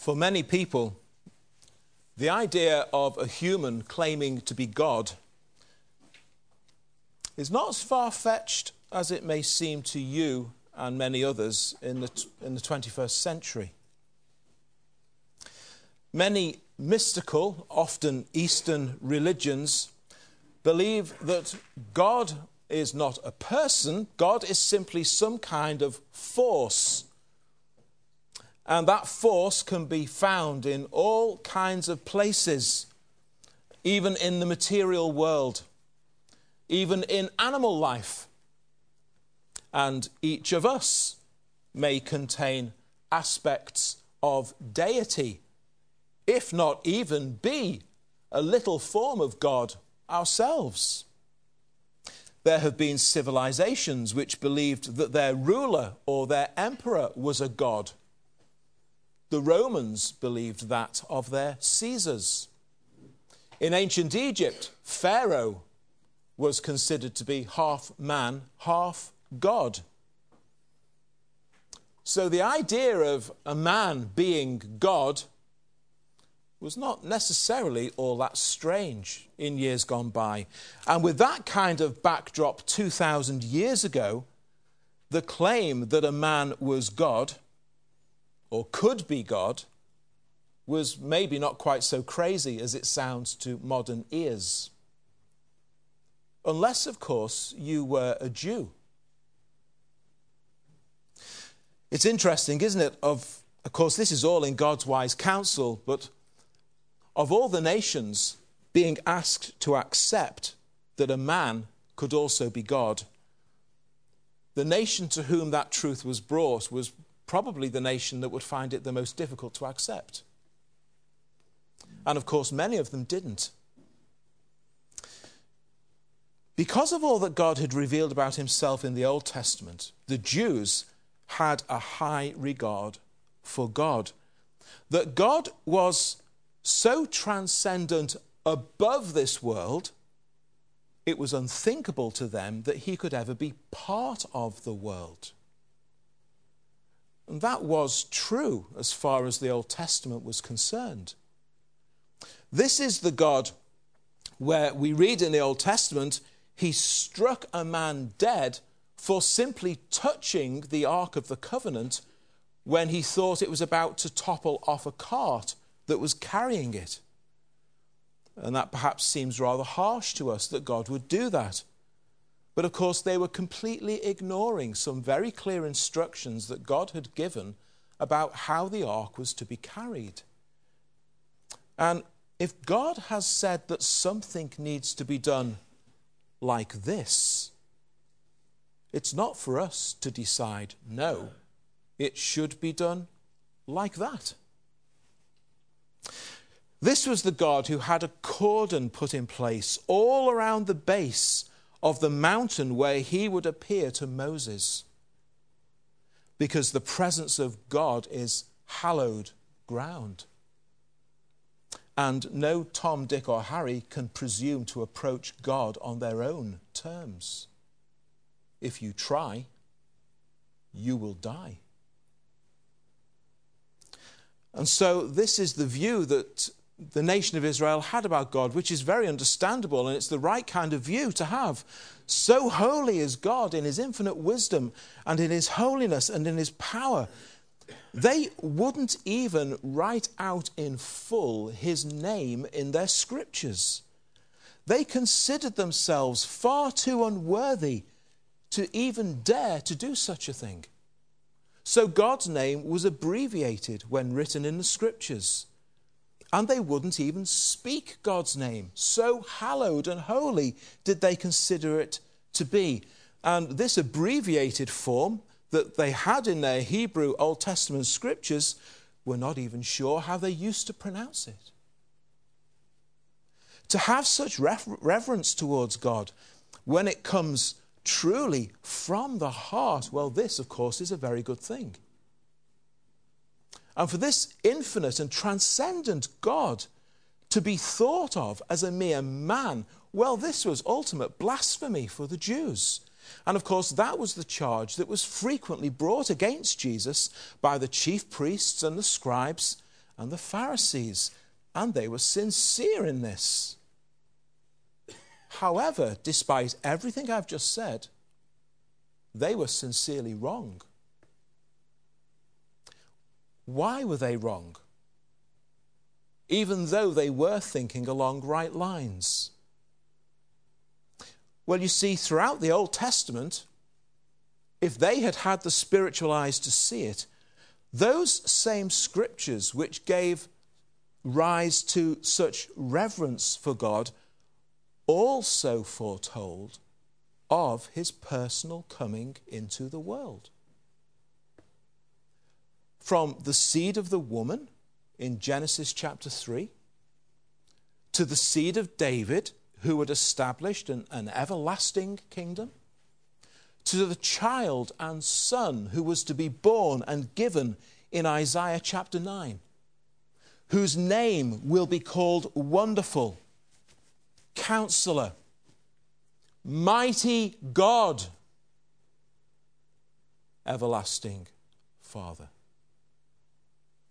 For many people, the idea of a human claiming to be God is not as far fetched as it may seem to you and many others in the, in the 21st century. Many mystical, often Eastern religions believe that God is not a person, God is simply some kind of force and that force can be found in all kinds of places, even in the material world, even in animal life. And each of us may contain aspects of deity, if not even be a little form of God ourselves. There have been civilizations which believed that their ruler or their emperor was a god the Romans believed that of their Caesars. In ancient Egypt, Pharaoh was considered to be half man, half God. So the idea of a man being God was not necessarily all that strange in years gone by. And with that kind of backdrop 2,000 years ago, the claim that a man was God or could be God was maybe not quite so crazy as it sounds to modern ears. Unless, of course, you were a Jew. It's interesting, isn't it? Of, of course, this is all in God's wise counsel, but of all the nations being asked to accept that a man could also be God, the nation to whom that truth was brought was probably the nation that would find it the most difficult to accept. And of course, many of them didn't. Because of all that God had revealed about himself in the Old Testament, the Jews had a high regard for God. That God was so transcendent above this world, it was unthinkable to them that he could ever be part of the world. And that was true as far as the Old Testament was concerned. This is the God where we read in the Old Testament, he struck a man dead for simply touching the Ark of the Covenant when he thought it was about to topple off a cart that was carrying it. And that perhaps seems rather harsh to us that God would do that. But of course, they were completely ignoring some very clear instructions that God had given about how the ark was to be carried. And if God has said that something needs to be done like this, it's not for us to decide, no, it should be done like that. This was the God who had a cordon put in place all around the base of the mountain where he would appear to Moses. Because the presence of God is hallowed ground. And no Tom, Dick, or Harry can presume to approach God on their own terms. If you try, you will die. And so, this is the view that the nation of Israel had about God, which is very understandable, and it's the right kind of view to have. So holy is God in his infinite wisdom and in his holiness and in his power. They wouldn't even write out in full his name in their scriptures. They considered themselves far too unworthy to even dare to do such a thing. So God's name was abbreviated when written in the scriptures and they wouldn't even speak God's name. So hallowed and holy did they consider it to be. And this abbreviated form that they had in their Hebrew Old Testament scriptures were not even sure how they used to pronounce it. To have such reverence towards God when it comes truly from the heart, well, this, of course, is a very good thing. And for this infinite and transcendent God to be thought of as a mere man, well, this was ultimate blasphemy for the Jews. And of course, that was the charge that was frequently brought against Jesus by the chief priests and the scribes and the Pharisees, and they were sincere in this. However, despite everything I've just said, they were sincerely wrong. Why were they wrong? Even though they were thinking along right lines. Well, you see, throughout the Old Testament, if they had had the spiritual eyes to see it, those same scriptures which gave rise to such reverence for God also foretold of his personal coming into the world. From the seed of the woman in Genesis chapter 3 to the seed of David, who had established an, an everlasting kingdom, to the child and son who was to be born and given in Isaiah chapter 9, whose name will be called Wonderful, Counselor, Mighty God, Everlasting Father.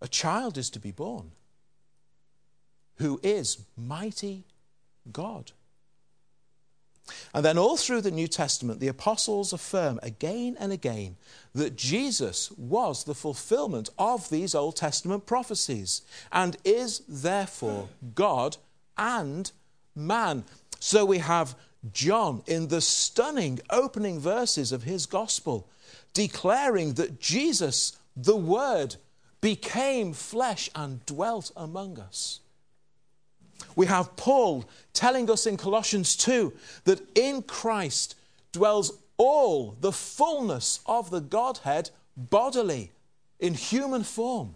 A child is to be born who is mighty God. And then, all through the New Testament, the apostles affirm again and again that Jesus was the fulfillment of these Old Testament prophecies and is therefore God and man. So we have John in the stunning opening verses of his gospel declaring that Jesus, the Word, became flesh and dwelt among us. We have Paul telling us in Colossians 2 that in Christ dwells all the fullness of the Godhead bodily, in human form.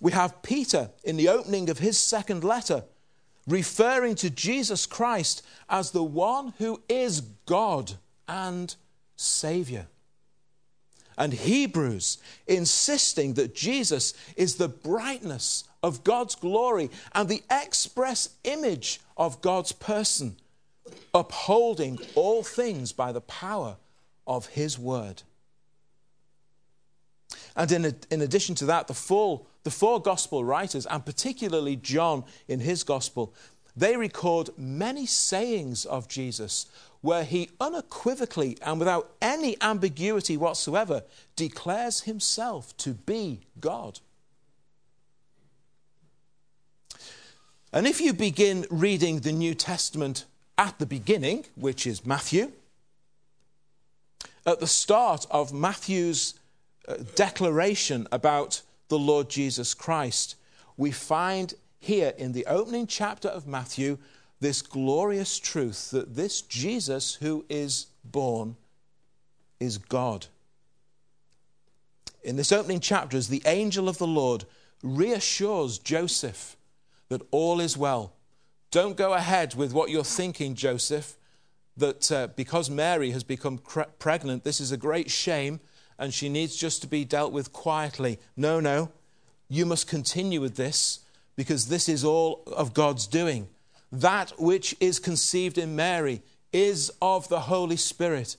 We have Peter in the opening of his second letter referring to Jesus Christ as the one who is God and Savior. And Hebrews insisting that Jesus is the brightness of God's glory and the express image of God's person, upholding all things by the power of His word. And in, in addition to that, the, full, the four gospel writers, and particularly John in his gospel, they record many sayings of Jesus where he unequivocally and without any ambiguity whatsoever declares himself to be God. And if you begin reading the New Testament at the beginning, which is Matthew, at the start of Matthew's uh, declaration about the Lord Jesus Christ, we find here in the opening chapter of Matthew this glorious truth that this Jesus who is born is God. In this opening chapter, as the angel of the Lord reassures Joseph that all is well. Don't go ahead with what you're thinking, Joseph, that uh, because Mary has become cre- pregnant, this is a great shame and she needs just to be dealt with quietly. No, no. You must continue with this because this is all of God's doing. That which is conceived in Mary is of the Holy Spirit.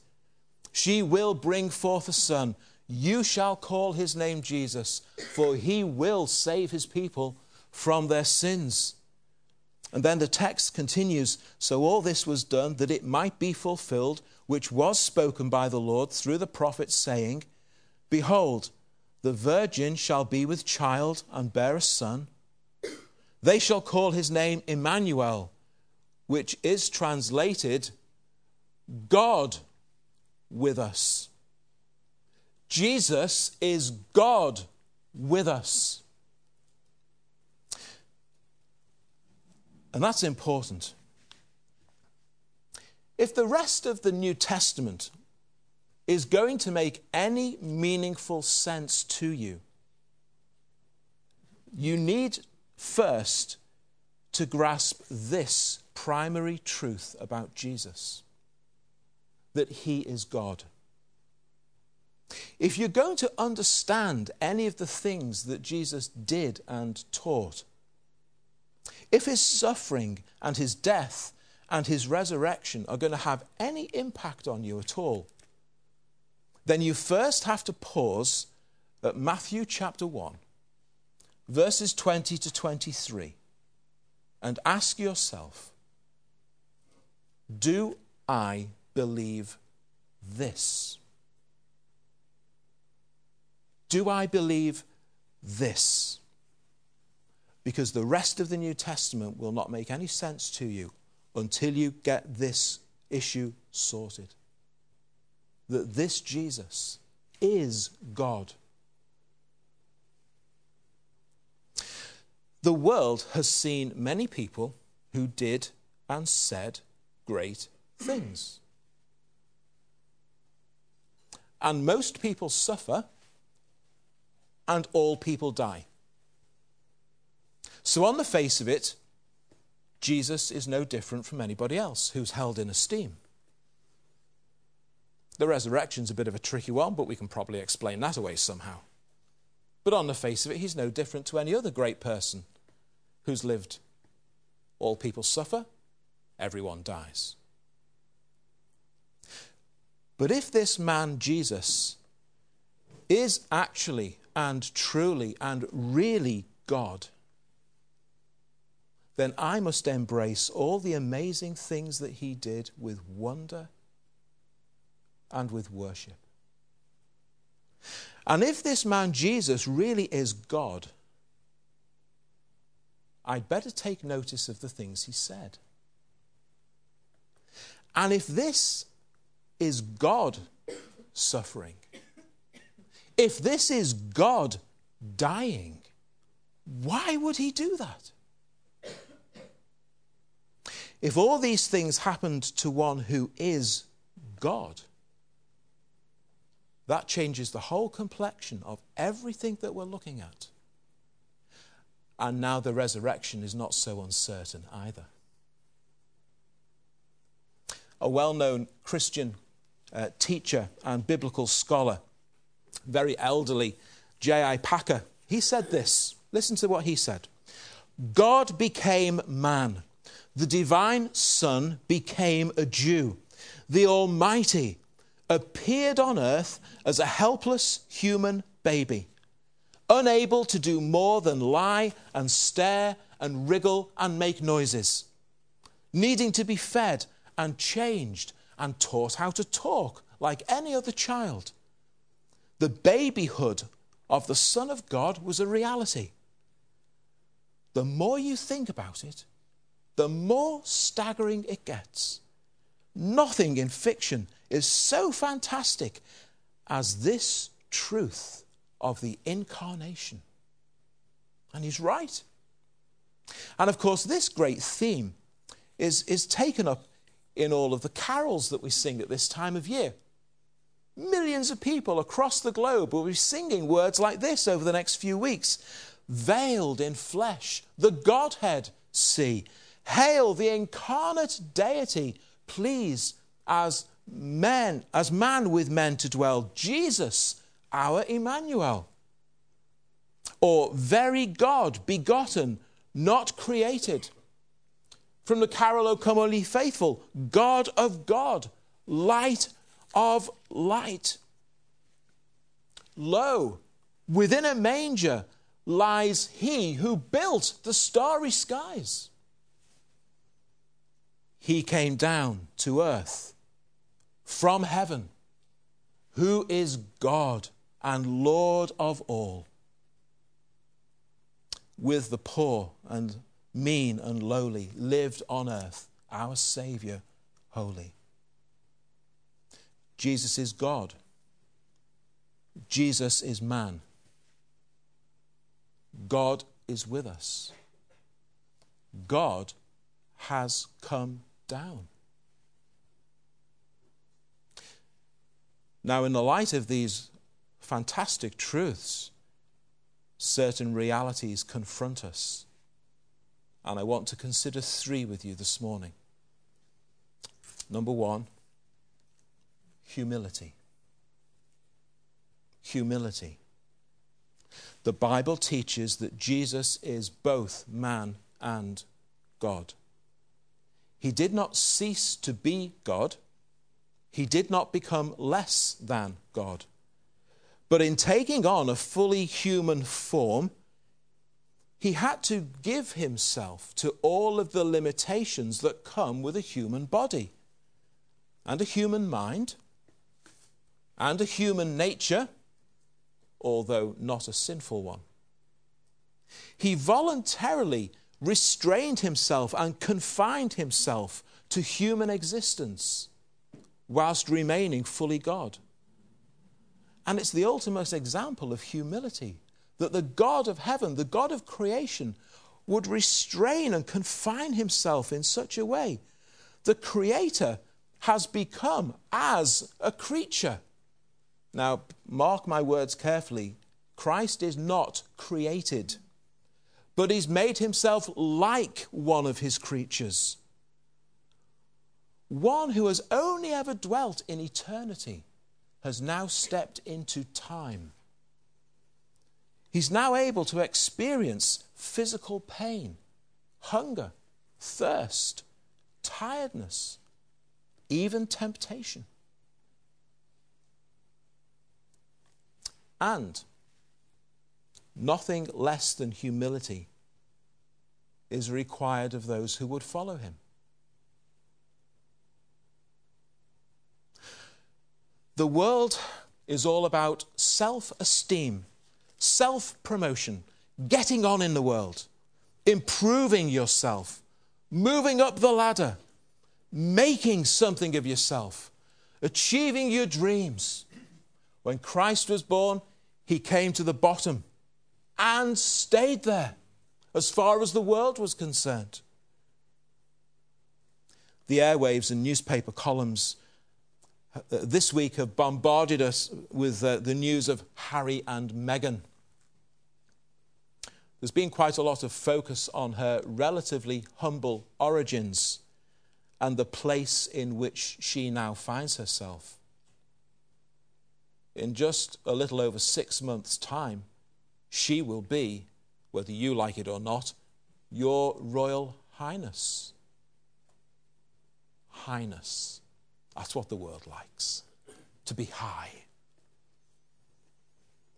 She will bring forth a son. You shall call his name Jesus, for he will save his people from their sins. And then the text continues So all this was done that it might be fulfilled, which was spoken by the Lord through the prophet, saying, Behold, the virgin shall be with child and bear a son. They shall call his name Emmanuel, which is translated God with us. Jesus is God with us. And that's important. If the rest of the New Testament is going to make any meaningful sense to you, you need first to grasp this primary truth about Jesus that he is God. If you're going to understand any of the things that Jesus did and taught, if his suffering and his death and his resurrection are going to have any impact on you at all, then you first have to pause at Matthew chapter 1 verses 20 to 23 and ask yourself Do I believe this? Do I believe this? Because the rest of the New Testament will not make any sense to you until you get this issue sorted. That this Jesus is God. The world has seen many people who did and said great things. And most people suffer, and all people die. So, on the face of it, Jesus is no different from anybody else who's held in esteem. The resurrection's a bit of a tricky one, but we can probably explain that away somehow. But on the face of it, he's no different to any other great person who's lived. All people suffer, everyone dies. But if this man, Jesus, is actually and truly and really God, then I must embrace all the amazing things that he did with wonder and with worship. And if this man Jesus really is God, I'd better take notice of the things he said. And if this is God suffering, if this is God dying, why would he do that? If all these things happened to one who is God, that changes the whole complexion of everything that we're looking at. And now the resurrection is not so uncertain either. A well known Christian uh, teacher and biblical scholar, very elderly, J.I. Packer, he said this. Listen to what he said God became man, the divine Son became a Jew, the Almighty appeared on earth as a helpless human baby unable to do more than lie and stare and wriggle and make noises, needing to be fed and changed and taught how to talk like any other child. The babyhood of the Son of God was a reality. The more you think about it, the more staggering it gets. Nothing in fiction is so fantastic as this truth of the incarnation. And he's right. And of course, this great theme is, is taken up in all of the carols that we sing at this time of year. Millions of people across the globe will be singing words like this over the next few weeks Veiled in flesh, the Godhead see. Hail the incarnate deity, please, as men, as man with men to dwell. Jesus, our Emmanuel. Or very God, begotten, not created. From the carol, O come, all ye faithful, God of God, light of light. Lo, within a manger lies he who built the starry skies. He came down to earth from heaven, who is God and Lord of all. With the poor and mean and lowly, lived on earth, our Saviour, holy. Jesus is God. Jesus is man. God is with us. God has come down. Now, in the light of these fantastic truths, certain realities confront us. And I want to consider three with you this morning. Number one, humility. Humility. The Bible teaches that Jesus is both man and God. He did not cease to be God, he did not become less than God. But in taking on a fully human form, he had to give himself to all of the limitations that come with a human body and a human mind and a human nature, although not a sinful one. He voluntarily restrained himself and confined himself to human existence whilst remaining fully God. And it's the ultimate example of humility that the God of heaven, the God of creation, would restrain and confine himself in such a way. The Creator has become as a creature. Now, mark my words carefully. Christ is not created, but he's made himself like one of his creatures. One who has only ever dwelt in eternity has now stepped into time. He's now able to experience physical pain, hunger, thirst, tiredness, even temptation. And nothing less than humility is required of those who would follow him. The world is all about self esteem self promotion, getting on in the world, improving yourself, moving up the ladder, making something of yourself, achieving your dreams. When Christ was born, he came to the bottom and stayed there as far as the world was concerned. The airwaves and newspaper columns this week have bombarded us with uh, the news of Harry and Meghan. There's been quite a lot of focus on her relatively humble origins and the place in which she now finds herself. In just a little over six months' time, she will be, whether you like it or not, your Royal Highness. Highness. That's what the world likes to be high.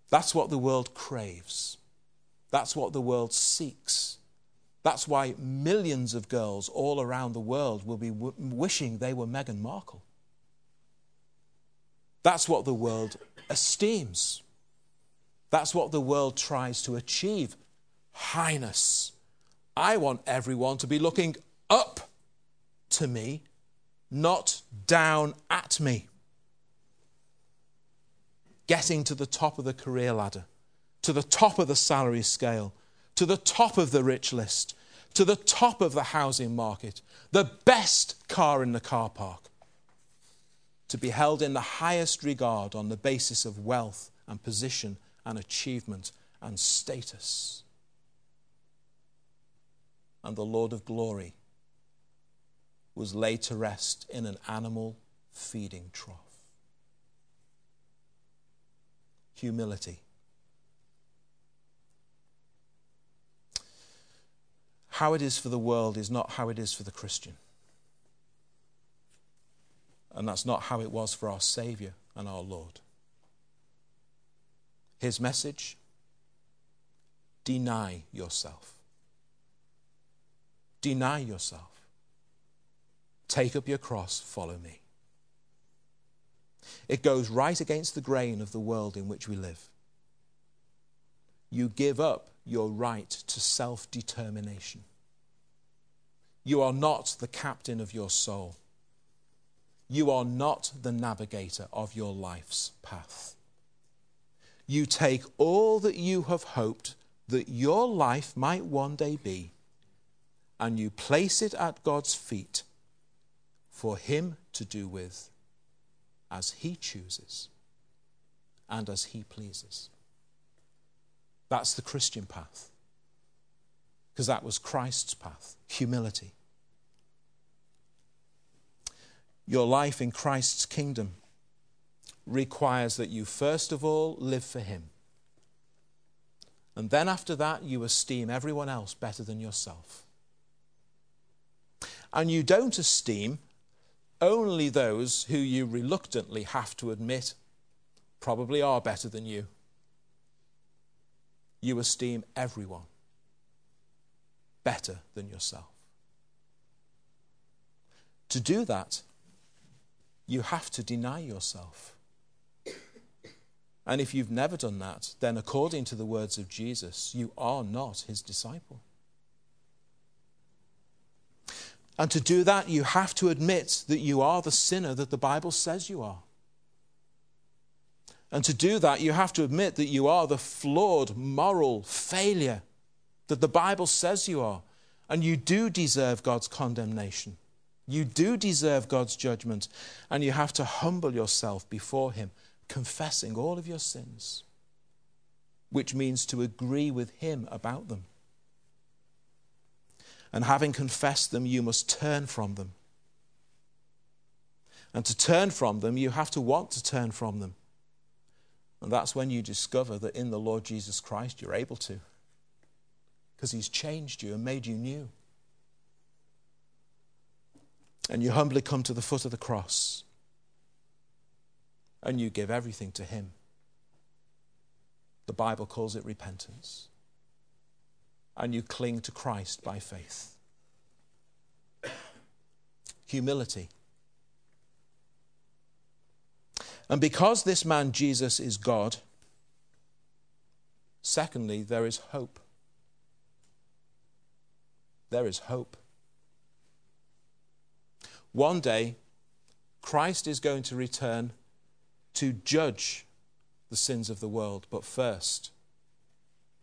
That's what the world craves. That's what the world seeks. That's why millions of girls all around the world will be w- wishing they were Meghan Markle. That's what the world esteems. That's what the world tries to achieve highness. I want everyone to be looking up to me, not down at me. Getting to the top of the career ladder to the top of the salary scale, to the top of the rich list, to the top of the housing market, the best car in the car park, to be held in the highest regard on the basis of wealth and position and achievement and status. And the Lord of glory was laid to rest in an animal feeding trough. Humility how it is for the world is not how it is for the Christian. And that's not how it was for our Saviour and our Lord. His message deny yourself. Deny yourself. Take up your cross, follow me. It goes right against the grain of the world in which we live. You give up your right to self determination. You are not the captain of your soul. You are not the navigator of your life's path. You take all that you have hoped that your life might one day be, and you place it at God's feet for Him to do with as He chooses and as He pleases. That's the Christian path. Because that was Christ's path humility. Your life in Christ's kingdom requires that you first of all live for Him. And then after that, you esteem everyone else better than yourself. And you don't esteem only those who you reluctantly have to admit probably are better than you you esteem everyone better than yourself. To do that, you have to deny yourself. And if you've never done that, then according to the words of Jesus, you are not his disciple. And to do that, you have to admit that you are the sinner that the Bible says you are. And to do that, you have to admit that you are the flawed moral failure that the Bible says you are. And you do deserve God's condemnation. You do deserve God's judgment. And you have to humble yourself before Him, confessing all of your sins, which means to agree with Him about them. And having confessed them, you must turn from them. And to turn from them, you have to want to turn from them. And that's when you discover that in the Lord Jesus Christ you're able to. Because he's changed you and made you new. And you humbly come to the foot of the cross. And you give everything to him. The Bible calls it repentance. And you cling to Christ by faith. Humility And because this man Jesus is God, secondly, there is hope. There is hope. One day, Christ is going to return to judge the sins of the world, but first,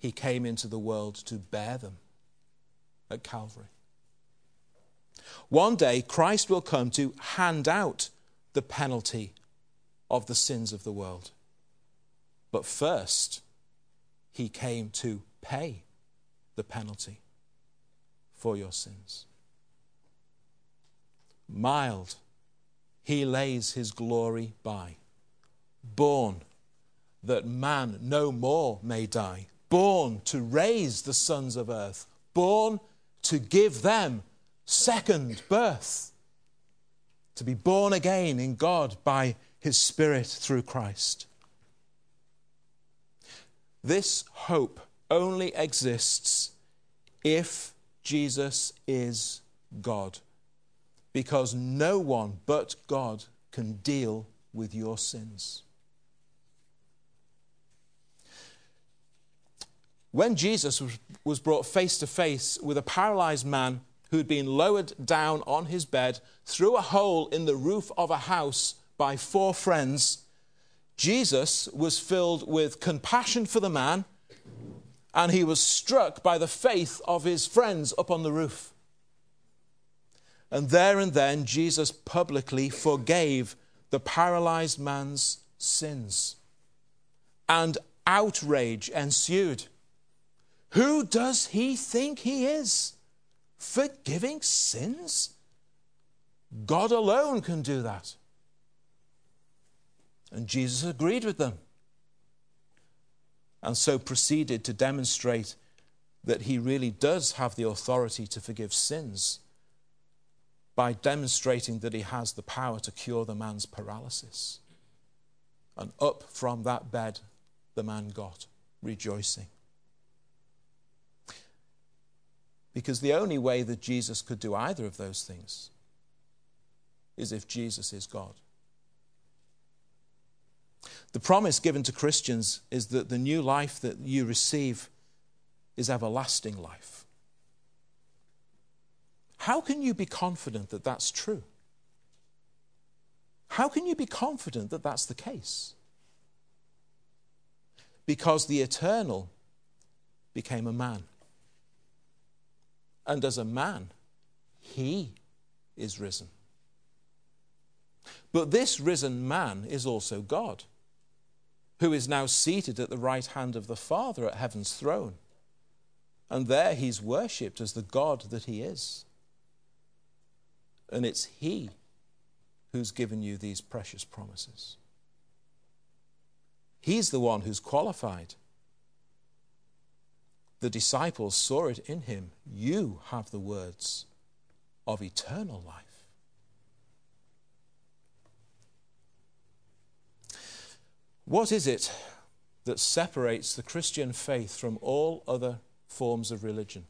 he came into the world to bear them at Calvary. One day, Christ will come to hand out the penalty of the sins of the world. But first, he came to pay the penalty for your sins. Mild, he lays his glory by. Born that man no more may die. Born to raise the sons of earth. Born to give them second birth. To be born again in God by his Spirit through Christ. This hope only exists if Jesus is God, because no one but God can deal with your sins. When Jesus was brought face to face with a paralyzed man who had been lowered down on his bed through a hole in the roof of a house by four friends, Jesus was filled with compassion for the man and he was struck by the faith of his friends up on the roof. And there and then, Jesus publicly forgave the paralyzed man's sins. And outrage ensued. Who does he think he is? Forgiving sins? God alone can do that. And Jesus agreed with them. And so proceeded to demonstrate that he really does have the authority to forgive sins by demonstrating that he has the power to cure the man's paralysis. And up from that bed the man got, rejoicing. Because the only way that Jesus could do either of those things is if Jesus is God. The promise given to Christians is that the new life that you receive is everlasting life. How can you be confident that that's true? How can you be confident that that's the case? Because the eternal became a man. And as a man, he is risen. But this risen man is also God who is now seated at the right hand of the Father at heaven's throne. And there he's worshipped as the God that he is. And it's he who's given you these precious promises. He's the one who's qualified. The disciples saw it in him. You have the words of eternal life. What is it that separates the Christian faith from all other forms of religion?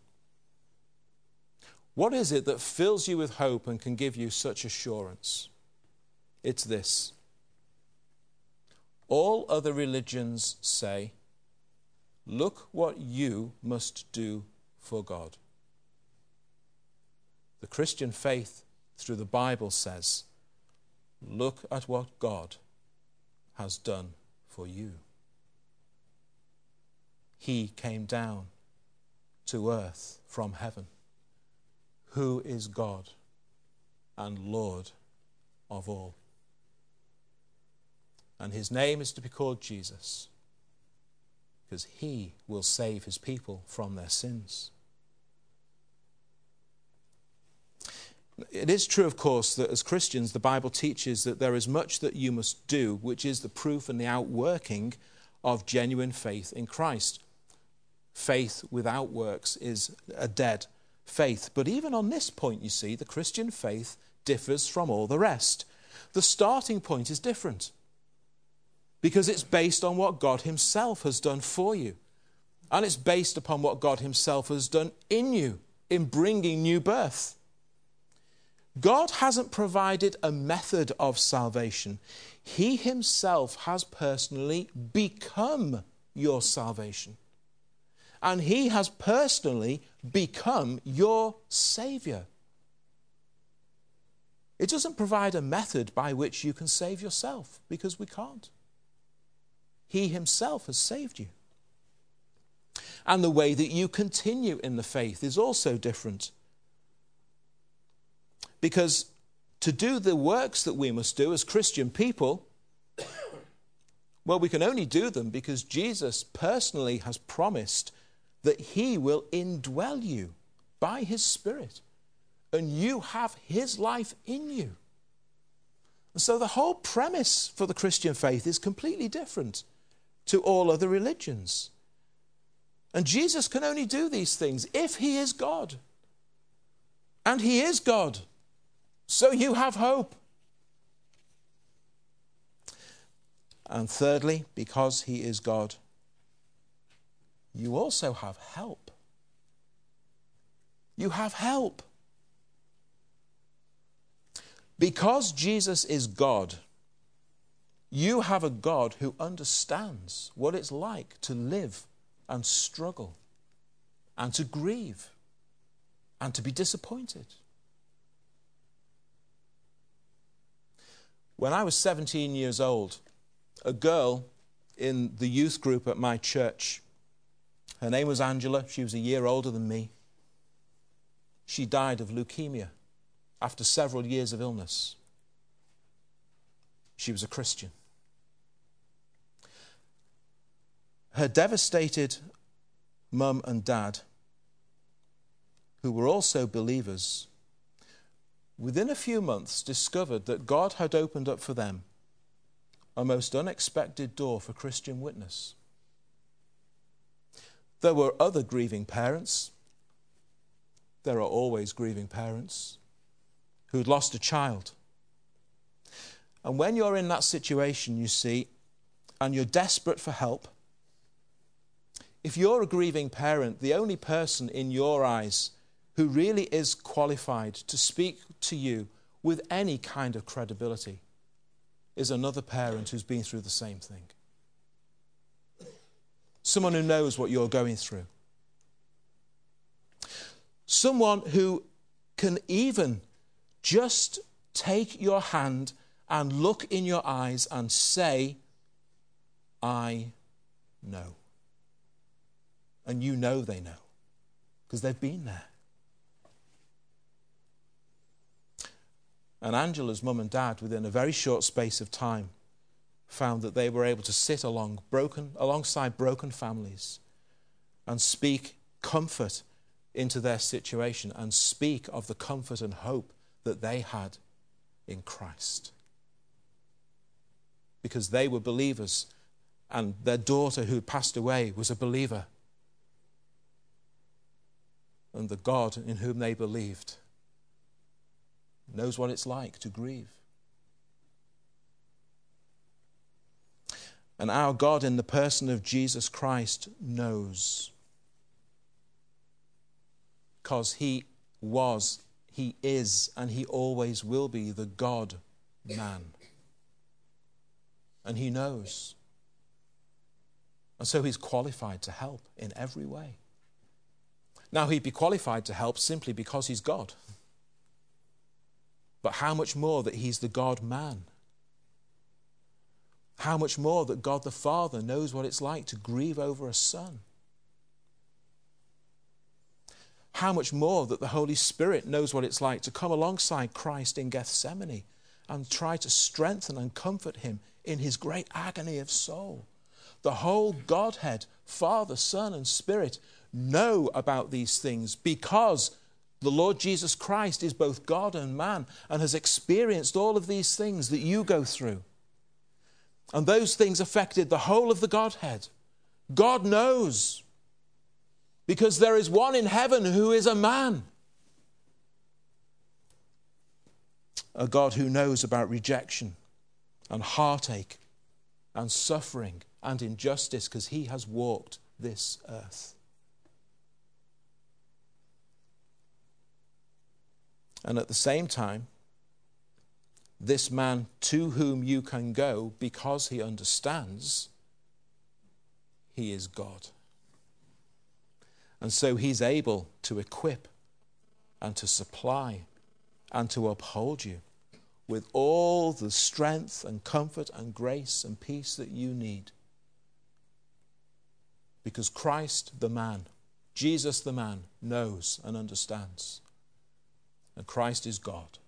What is it that fills you with hope and can give you such assurance? It's this. All other religions say, Look what you must do for God. The Christian faith through the Bible says, Look at what God has done for you. He came down to earth from heaven. Who is God and Lord of all? And his name is to be called Jesus because he will save his people from their sins. It is true, of course, that as Christians, the Bible teaches that there is much that you must do, which is the proof and the outworking of genuine faith in Christ. Faith without works is a dead faith. But even on this point, you see, the Christian faith differs from all the rest. The starting point is different because it's based on what God Himself has done for you. And it's based upon what God Himself has done in you in bringing new birth. God hasn't provided a method of salvation. He himself has personally become your salvation. And he has personally become your Savior. It doesn't provide a method by which you can save yourself, because we can't. He himself has saved you. And the way that you continue in the faith is also different. Because to do the works that we must do as Christian people, well, we can only do them because Jesus personally has promised that He will indwell you by His Spirit, and you have His life in you. And so the whole premise for the Christian faith is completely different to all other religions. And Jesus can only do these things if He is God. And He is God. So you have hope. And thirdly, because He is God, you also have help. You have help. Because Jesus is God, you have a God who understands what it's like to live and struggle and to grieve and to be disappointed. When I was 17 years old, a girl in the youth group at my church, her name was Angela, she was a year older than me. She died of leukemia after several years of illness. She was a Christian. Her devastated mum and dad, who were also believers, within a few months discovered that God had opened up for them a most unexpected door for Christian witness. There were other grieving parents. There are always grieving parents who'd lost a child. And when you're in that situation, you see, and you're desperate for help, if you're a grieving parent, the only person in your eyes who really is qualified to speak to you with any kind of credibility is another parent who's been through the same thing. Someone who knows what you're going through. Someone who can even just take your hand and look in your eyes and say, I know. And you know they know because they've been there. And Angela's mum and dad, within a very short space of time, found that they were able to sit along broken, alongside broken families and speak comfort into their situation and speak of the comfort and hope that they had in Christ. Because they were believers and their daughter who passed away was a believer. And the God in whom they believed knows what it's like to grieve. And our God, in the person of Jesus Christ, knows. Because he was, he is, and he always will be the God man. And he knows. And so he's qualified to help in every way. Now, he'd be qualified to help simply because he's God. But how much more that he's the God man? How much more that God the Father knows what it's like to grieve over a son? How much more that the Holy Spirit knows what it's like to come alongside Christ in Gethsemane and try to strengthen and comfort him in his great agony of soul? The whole Godhead, Father, Son, and Spirit, know about these things because the Lord Jesus Christ is both God and man and has experienced all of these things that you go through. And those things affected the whole of the Godhead. God knows because there is one in heaven who is a man. A God who knows about rejection and heartache and suffering and injustice because he has walked this earth. And at the same time, this man to whom you can go because he understands, he is God. And so he's able to equip and to supply and to uphold you with all the strength and comfort and grace and peace that you need. Because Christ, the man, Jesus, the man, knows and understands. And Christ is God.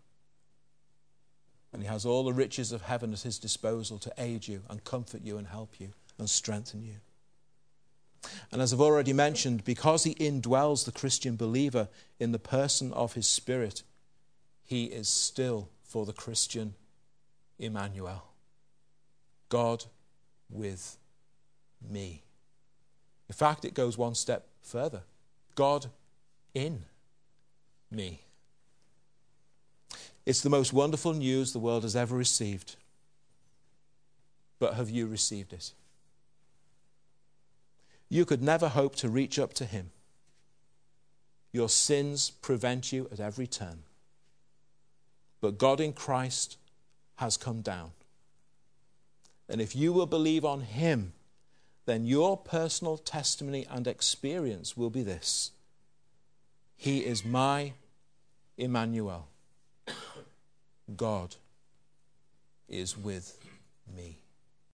And He has all the riches of heaven at His disposal to aid you and comfort you and help you and strengthen you. And as I've already mentioned, because He indwells the Christian believer in the person of His Spirit, He is still for the Christian Emmanuel. God with me. In fact, it goes one step further God in me. It's the most wonderful news the world has ever received. But have you received it? You could never hope to reach up to Him. Your sins prevent you at every turn. But God in Christ has come down. And if you will believe on Him, then your personal testimony and experience will be this He is my Emmanuel. God is with me.